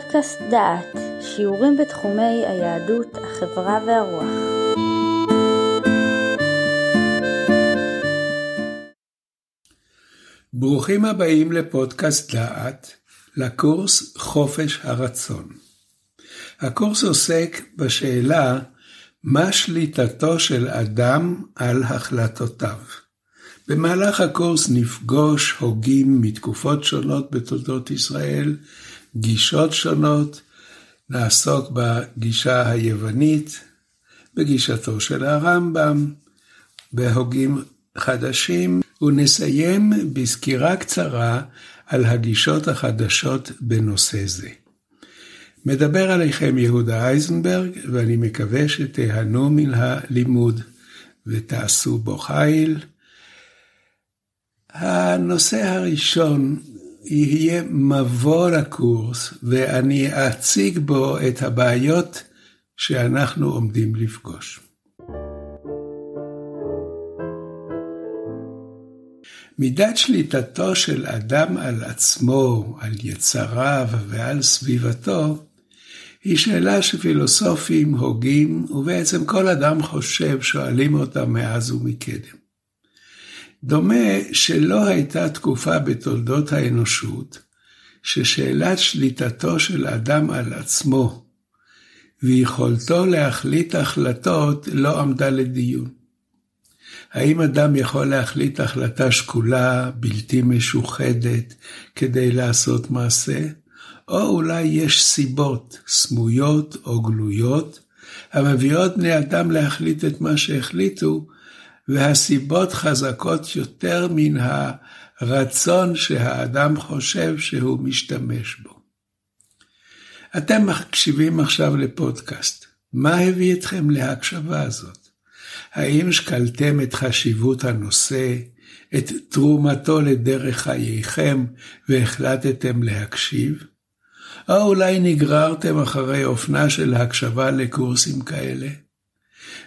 פודקאסט דעת, שיעורים בתחומי היהדות, החברה והרוח. ברוכים הבאים לפודקאסט דעת, לקורס חופש הרצון. הקורס עוסק בשאלה מה שליטתו של אדם על החלטותיו. במהלך הקורס נפגוש הוגים מתקופות שונות בתולדות ישראל, גישות שונות, נעסוק בגישה היוונית, בגישתו של הרמב"ם, בהוגים חדשים, ונסיים בסקירה קצרה על הגישות החדשות בנושא זה. מדבר עליכם יהודה אייזנברג, ואני מקווה שתיהנו מן הלימוד ותעשו בו חיל. הנושא הראשון יהיה מבוא לקורס, ואני אציג בו את הבעיות שאנחנו עומדים לפגוש. מידת שליטתו של אדם על עצמו, על יצריו ועל סביבתו, היא שאלה שפילוסופים, הוגים, ובעצם כל אדם חושב, שואלים אותה מאז ומקדם. דומה שלא הייתה תקופה בתולדות האנושות, ששאלת שליטתו של אדם על עצמו ויכולתו להחליט החלטות לא עמדה לדיון. האם אדם יכול להחליט החלטה שקולה, בלתי משוחדת, כדי לעשות מעשה? או אולי יש סיבות, סמויות או גלויות, המביאות בני אדם להחליט את מה שהחליטו, והסיבות חזקות יותר מן הרצון שהאדם חושב שהוא משתמש בו. אתם מקשיבים עכשיו לפודקאסט. מה הביא אתכם להקשבה הזאת? האם שקלתם את חשיבות הנושא, את תרומתו לדרך חייכם, והחלטתם להקשיב? או אולי נגררתם אחרי אופנה של הקשבה לקורסים כאלה?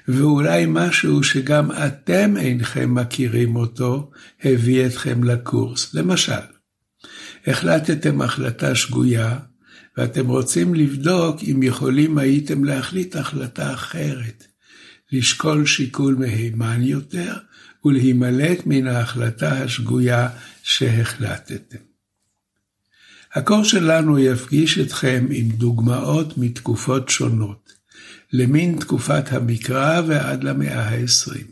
ואולי משהו שגם אתם אינכם מכירים אותו, הביא אתכם לקורס. למשל, החלטתם החלטה שגויה, ואתם רוצים לבדוק אם יכולים הייתם להחליט החלטה אחרת, לשקול שיקול מהימן יותר, ולהימלט מן ההחלטה השגויה שהחלטתם. הקורס שלנו יפגיש אתכם עם דוגמאות מתקופות שונות, למין תקופת המקרא ועד למאה העשרים.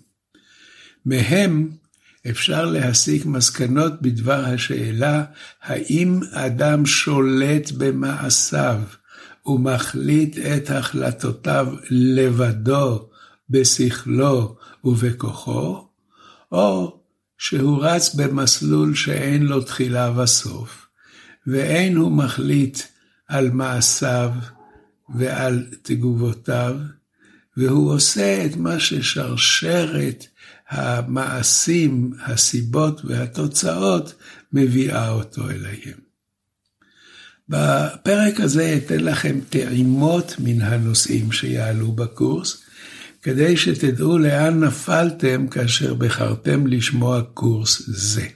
מהם אפשר להסיק מסקנות בדבר השאלה האם אדם שולט במעשיו ומחליט את החלטותיו לבדו, בשכלו ובכוחו, או שהוא רץ במסלול שאין לו תחילה וסוף, ואין הוא מחליט על מעשיו ועל תגובותיו, והוא עושה את מה ששרשרת המעשים, הסיבות והתוצאות מביאה אותו אליהם. בפרק הזה אתן לכם טעימות מן הנושאים שיעלו בקורס, כדי שתדעו לאן נפלתם כאשר בחרתם לשמוע קורס זה.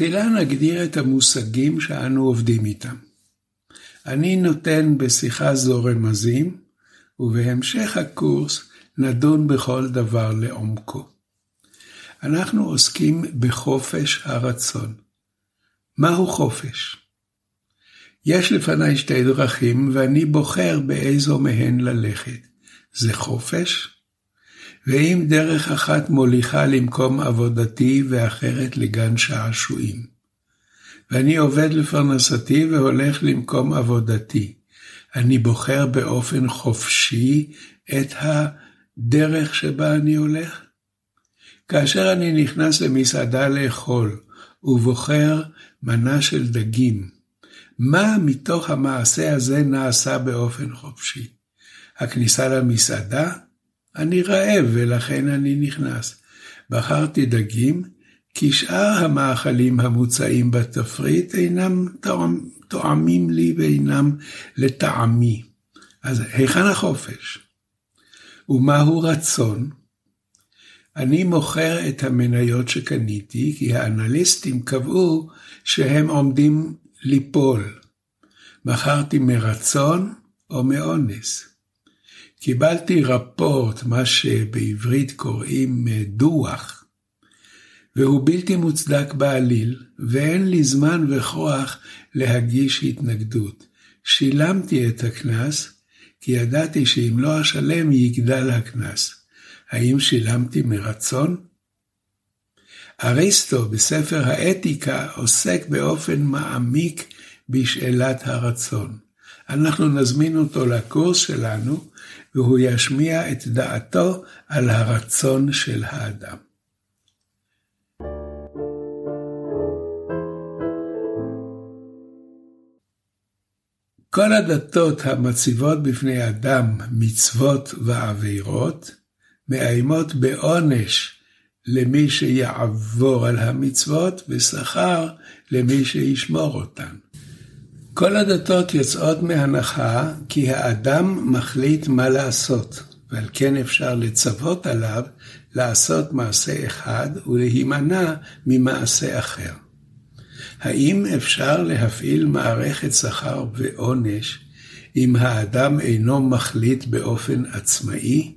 תחילה נגדיר את המושגים שאנו עובדים איתם. אני נותן בשיחה זו רמזים, ובהמשך הקורס נדון בכל דבר לעומקו. אנחנו עוסקים בחופש הרצון. מהו חופש? יש לפניי שתי דרכים, ואני בוחר באיזו מהן ללכת. זה חופש? ואם דרך אחת מוליכה למקום עבודתי ואחרת לגן שעשועים. ואני עובד לפרנסתי והולך למקום עבודתי. אני בוחר באופן חופשי את הדרך שבה אני הולך. כאשר אני נכנס למסעדה לאכול ובוחר מנה של דגים, מה מתוך המעשה הזה נעשה באופן חופשי? הכניסה למסעדה? אני רעב ולכן אני נכנס. בחרתי דגים, כי שאר המאכלים המוצעים בתפריט אינם תואמים לי ואינם לטעמי. אז היכן החופש? ומהו רצון? אני מוכר את המניות שקניתי, כי האנליסטים קבעו שהם עומדים ליפול. מכרתי מרצון או מאונס. קיבלתי רפורט, מה שבעברית קוראים דוח, והוא בלתי מוצדק בעליל, ואין לי זמן וכוח להגיש התנגדות. שילמתי את הקנס, כי ידעתי שאם לא אשלם יגדל הקנס. האם שילמתי מרצון? אריסטו בספר האתיקה עוסק באופן מעמיק בשאלת הרצון. אנחנו נזמין אותו לקורס שלנו, והוא ישמיע את דעתו על הרצון של האדם. כל הדתות המציבות בפני אדם מצוות ועבירות, מאיימות בעונש למי שיעבור על המצוות, ושכר למי שישמור אותן. כל הדתות יוצאות מהנחה כי האדם מחליט מה לעשות, ועל כן אפשר לצוות עליו לעשות מעשה אחד ולהימנע ממעשה אחר. האם אפשר להפעיל מערכת שכר ועונש אם האדם אינו מחליט באופן עצמאי?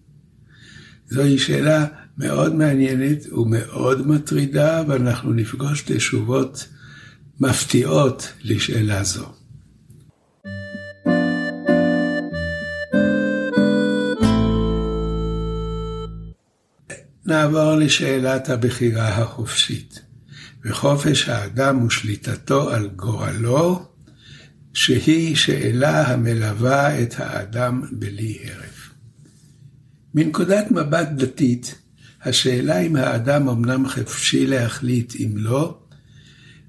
זוהי שאלה מאוד מעניינת ומאוד מטרידה, ואנחנו נפגוש תשובות מפתיעות לשאלה זו. נעבור לשאלת הבחירה החופשית. וחופש האדם ושליטתו על גורלו, שהיא שאלה המלווה את האדם בלי הרף. מנקודת מבט דתית, השאלה אם האדם אמנם חפשי להחליט אם לא,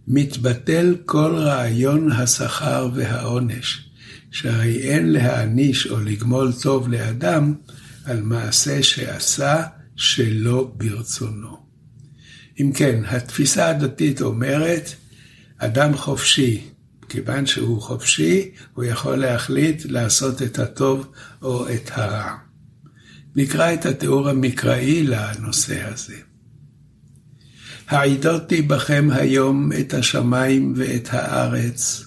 מתבטל כל רעיון השכר והעונש, שהרי אין להעניש או לגמול טוב לאדם על מעשה שעשה שלא ברצונו. אם כן, התפיסה הדתית אומרת, אדם חופשי, כיוון שהוא חופשי, הוא יכול להחליט לעשות את הטוב או את הרע. נקרא את התיאור המקראי לנושא הזה. העידותי בכם היום את השמיים ואת הארץ,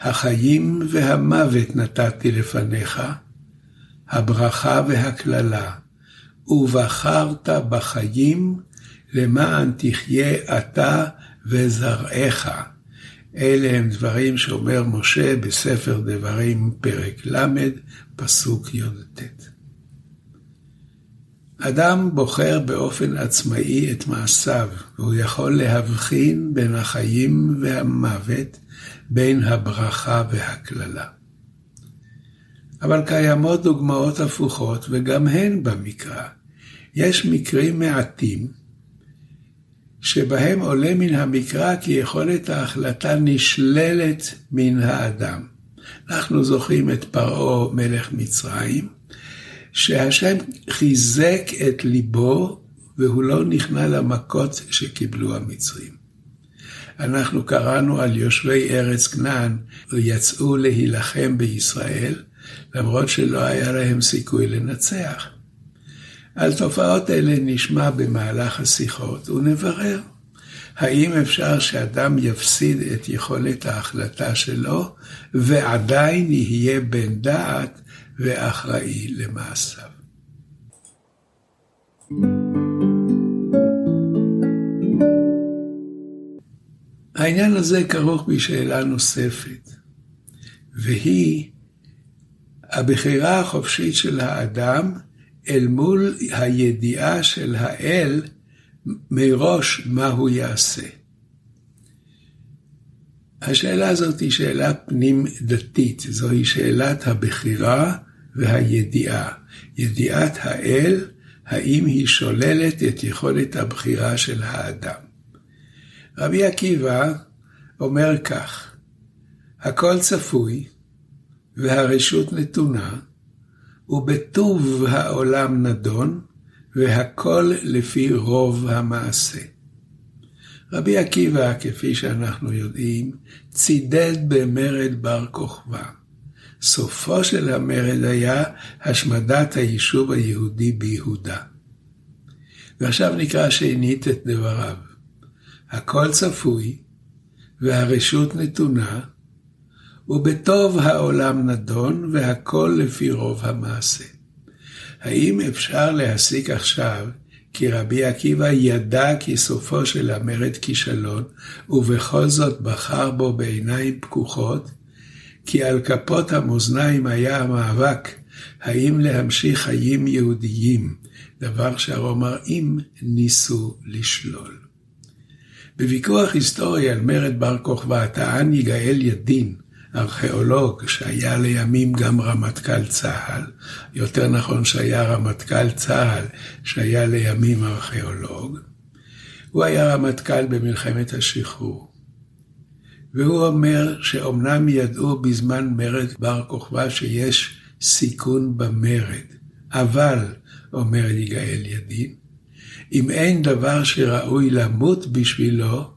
החיים והמוות נתתי לפניך, הברכה והקללה, ובחרת בחיים למען תחיה אתה וזרעך. אלה הם דברים שאומר משה בספר דברים, פרק ל', פסוק י"ט. אדם בוחר באופן עצמאי את מעשיו, והוא יכול להבחין בין החיים והמוות, בין הברכה והקללה. אבל קיימות דוגמאות הפוכות, וגם הן במקרא. יש מקרים מעטים שבהם עולה מן המקרא כי יכולת ההחלטה נשללת מן האדם. אנחנו זוכרים את פרעה מלך מצרים, שהשם חיזק את ליבו והוא לא נכנע למכות שקיבלו המצרים. אנחנו קראנו על יושבי ארץ כנען ויצאו להילחם בישראל, למרות שלא היה להם סיכוי לנצח. על תופעות אלה נשמע במהלך השיחות ונברר האם אפשר שאדם יפסיד את יכולת ההחלטה שלו ועדיין יהיה בן דעת ואחראי למעשיו. העניין הזה כרוך בשאלה נוספת, והיא הבחירה החופשית של האדם אל מול הידיעה של האל מראש מה הוא יעשה. השאלה הזאת היא שאלה פנים דתית, זוהי שאלת הבחירה והידיעה. ידיעת האל, האם היא שוללת את יכולת הבחירה של האדם. רבי עקיבא אומר כך, הכל צפוי והרשות נתונה, ובטוב העולם נדון, והכל לפי רוב המעשה. רבי עקיבא, כפי שאנחנו יודעים, צידד במרד בר כוכבא. סופו של המרד היה השמדת היישוב היהודי ביהודה. ועכשיו נקרא שנית את דבריו. הכל צפוי, והרשות נתונה, ובטוב העולם נדון, והכל לפי רוב המעשה. האם אפשר להסיק עכשיו כי רבי עקיבא ידע כי סופו של המרד כישלון, ובכל זאת בחר בו בעיניים פקוחות, כי על כפות המאזניים היה המאבק האם להמשיך חיים יהודיים, דבר שהרומאים ניסו לשלול. בוויכוח היסטורי על מרד בר כוכבא טען יגאל ידין, ארכיאולוג שהיה לימים גם רמטכ"ל צה"ל, יותר נכון שהיה רמטכ"ל צה"ל שהיה לימים ארכיאולוג, הוא היה רמטכ"ל במלחמת השחרור. והוא אומר שאומנם ידעו בזמן מרד בר כוכבא שיש סיכון במרד, אבל, אומר יגאל ידין, אם אין דבר שראוי למות בשבילו,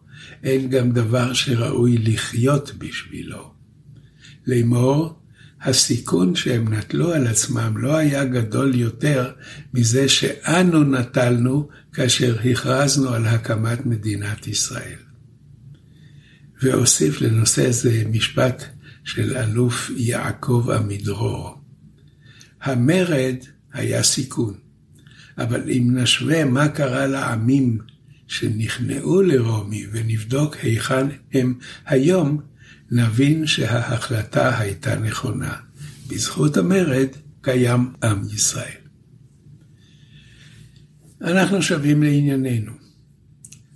אין גם דבר שראוי לחיות בשבילו. לאמור, הסיכון שהם נטלו על עצמם לא היה גדול יותר מזה שאנו נטלנו כאשר הכרזנו על הקמת מדינת ישראל. ואוסיף לנושא זה משפט של אלוף יעקב עמידרור. המרד היה סיכון, אבל אם נשווה מה קרה לעמים שנכנעו לרומי ונבדוק היכן הם היום, נבין שההחלטה הייתה נכונה. בזכות המרד קיים עם ישראל. אנחנו שבים לענייננו.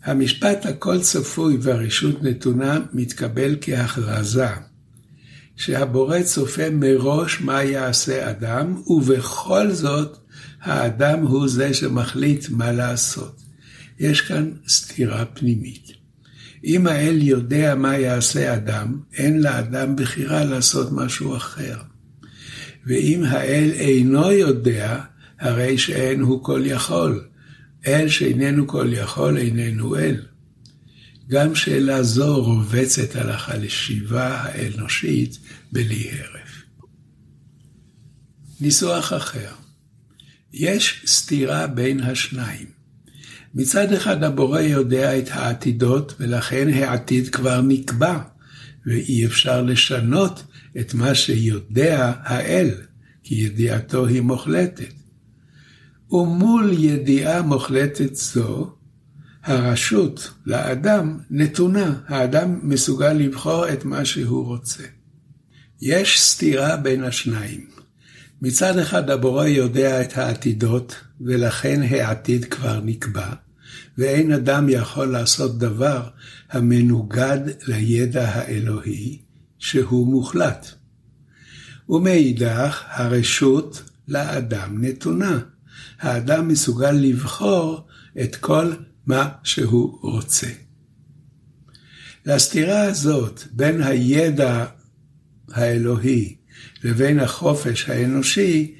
המשפט הכל צפוי והרשות נתונה מתקבל כהכרזה שהבורא צופה מראש מה יעשה אדם, ובכל זאת האדם הוא זה שמחליט מה לעשות. יש כאן סתירה פנימית. אם האל יודע מה יעשה אדם, אין לאדם בחירה לעשות משהו אחר. ואם האל אינו יודע, הרי שאין הוא כל יכול. אל שאיננו כל יכול איננו אל. גם שאלה זו רובצת על החשיבה האנושית בלי הרף. ניסוח אחר, יש סתירה בין השניים. מצד אחד הבורא יודע את העתידות, ולכן העתיד כבר נקבע, ואי אפשר לשנות את מה שיודע האל, כי ידיעתו היא מוחלטת. ומול ידיעה מוחלטת זו, הרשות לאדם נתונה, האדם מסוגל לבחור את מה שהוא רוצה. יש סתירה בין השניים. מצד אחד הבורא יודע את העתידות, ולכן העתיד כבר נקבע, ואין אדם יכול לעשות דבר המנוגד לידע האלוהי, שהוא מוחלט. ומאידך, הרשות לאדם נתונה. האדם מסוגל לבחור את כל מה שהוא רוצה. לסתירה הזאת בין הידע האלוהי לבין החופש האנושי,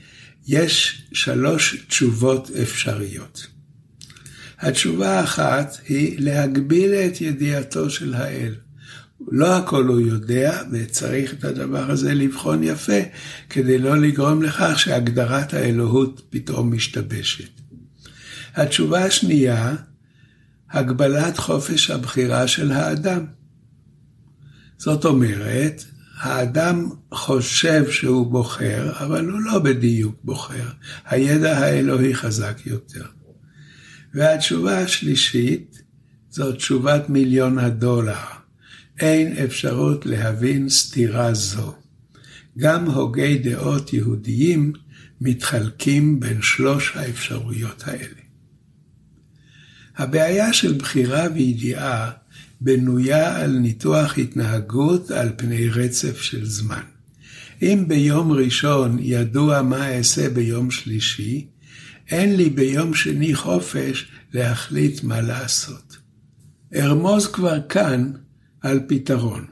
יש שלוש תשובות אפשריות. התשובה האחת היא להגביל את ידיעתו של האל. לא הכל הוא יודע, וצריך את הדבר הזה לבחון יפה, כדי לא לגרום לכך שהגדרת האלוהות פתאום משתבשת. התשובה השנייה, הגבלת חופש הבחירה של האדם. זאת אומרת, האדם חושב שהוא בוחר, אבל הוא לא בדיוק בוחר. הידע האלוהי חזק יותר. והתשובה השלישית זו תשובת מיליון הדולר. אין אפשרות להבין סתירה זו. גם הוגי דעות יהודיים מתחלקים בין שלוש האפשרויות האלה. הבעיה של בחירה וידיעה בנויה על ניתוח התנהגות על פני רצף של זמן. אם ביום ראשון ידוע מה אעשה ביום שלישי, אין לי ביום שני חופש להחליט מה לעשות. ארמוז כבר כאן על פתרון.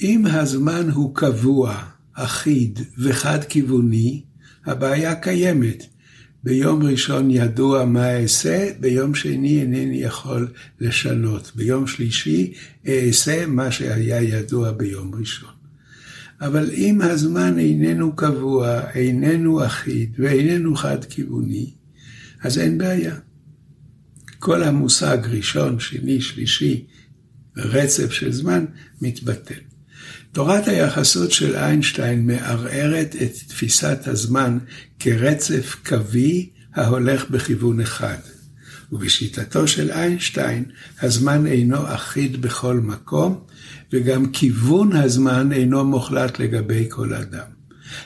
אם הזמן הוא קבוע, אחיד וחד-כיווני, הבעיה קיימת. ביום ראשון ידוע מה אעשה, ביום שני אינני יכול לשנות. ביום שלישי אעשה מה שהיה ידוע ביום ראשון. אבל אם הזמן איננו קבוע, איננו אחיד ואיננו חד-כיווני, אז אין בעיה. כל המושג ראשון, שני, שלישי, רצף של זמן, מתבטל. תורת היחסות של איינשטיין מערערת את תפיסת הזמן כרצף קווי ההולך בכיוון אחד. ובשיטתו של איינשטיין, הזמן אינו אחיד בכל מקום, וגם כיוון הזמן אינו מוחלט לגבי כל אדם.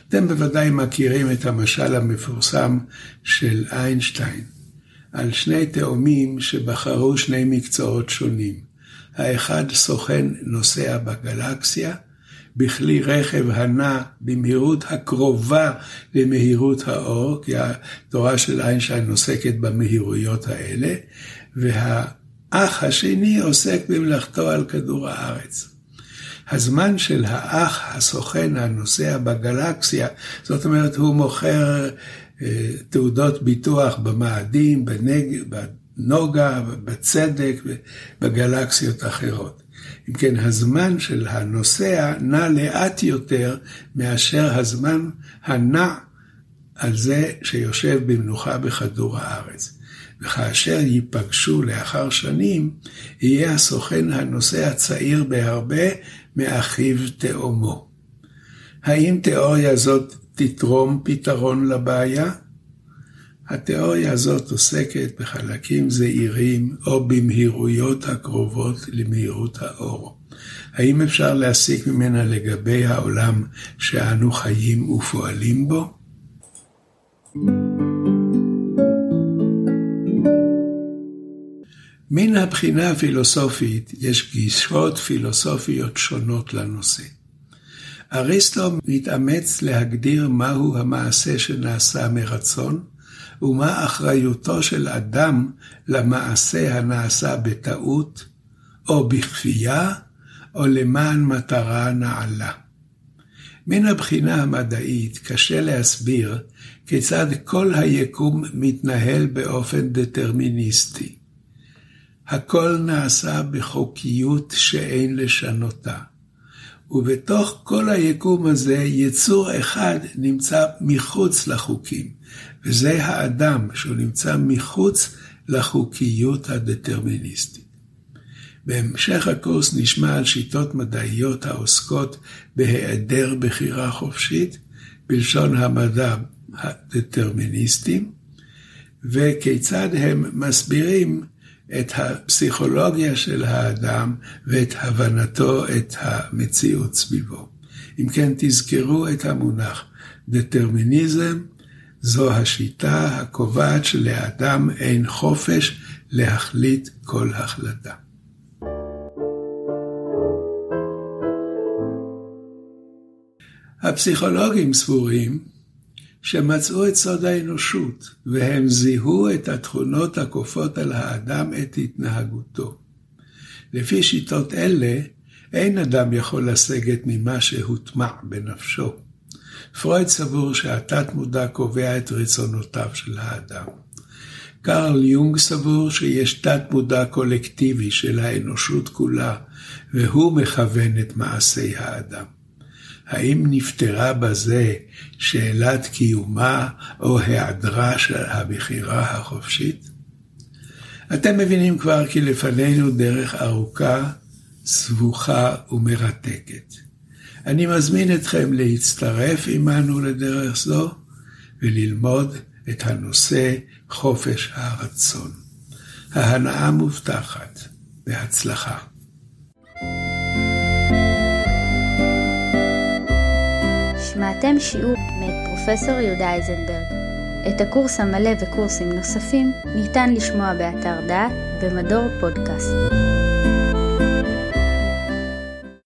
אתם בוודאי מכירים את המשל המפורסם של איינשטיין, על שני תאומים שבחרו שני מקצועות שונים. האחד סוכן נוסע בגלקסיה, בכלי רכב הנע במהירות הקרובה למהירות האור, כי התורה של איינשטיין עוסקת במהירויות האלה, והאח השני עוסק במלאכתו על כדור הארץ. הזמן של האח הסוכן הנוסע בגלקסיה, זאת אומרת, הוא מוכר אה, תעודות ביטוח במאדים, בנג, בנוגה, בצדק, בגלקסיות אחרות. אם כן, הזמן של הנוסע נע לאט יותר מאשר הזמן הנע על זה שיושב במנוחה בכדור הארץ. וכאשר ייפגשו לאחר שנים, יהיה הסוכן הנוסע צעיר בהרבה מאחיו תאומו. האם תיאוריה זאת תתרום פתרון לבעיה? התיאוריה הזאת עוסקת בחלקים זעירים או במהירויות הקרובות למהירות האור. האם אפשר להסיק ממנה לגבי העולם שאנו חיים ופועלים בו? מן הבחינה הפילוסופית יש גישות פילוסופיות שונות לנושא. אריסטו מתאמץ להגדיר מהו המעשה שנעשה מרצון, ומה אחריותו של אדם למעשה הנעשה בטעות, או בכפייה, או למען מטרה נעלה. מן הבחינה המדעית קשה להסביר כיצד כל היקום מתנהל באופן דטרמיניסטי. הכל נעשה בחוקיות שאין לשנותה. ובתוך כל היקום הזה יצור אחד נמצא מחוץ לחוקים, וזה האדם שהוא נמצא מחוץ לחוקיות הדטרמיניסטית. בהמשך הקורס נשמע על שיטות מדעיות העוסקות בהיעדר בחירה חופשית, בלשון המדע הדטרמיניסטים, וכיצד הם מסבירים את הפסיכולוגיה של האדם ואת הבנתו את המציאות סביבו. אם כן, תזכרו את המונח דטרמיניזם, זו השיטה הקובעת שלאדם אין חופש להחליט כל החלטה. הפסיכולוגים סבורים שמצאו את סוד האנושות, והם זיהו את התכונות הכופות על האדם את התנהגותו. לפי שיטות אלה, אין אדם יכול לסגת ממה שהוטמע בנפשו. פרויד סבור שהתת מודע קובע את רצונותיו של האדם. קרל יונג סבור שיש תת מודע קולקטיבי של האנושות כולה, והוא מכוון את מעשי האדם. האם נפתרה בזה שאלת קיומה או היעדרה של הבחירה החופשית? אתם מבינים כבר כי לפנינו דרך ארוכה, סבוכה ומרתקת. אני מזמין אתכם להצטרף עמנו לדרך זו וללמוד את הנושא חופש הרצון. ההנאה מובטחת. בהצלחה. שמעתם שיעור מאת פרופסור יהודה אייזנברג. את הקורס המלא וקורסים נוספים ניתן לשמוע באתר דעת במדור פודקאסט.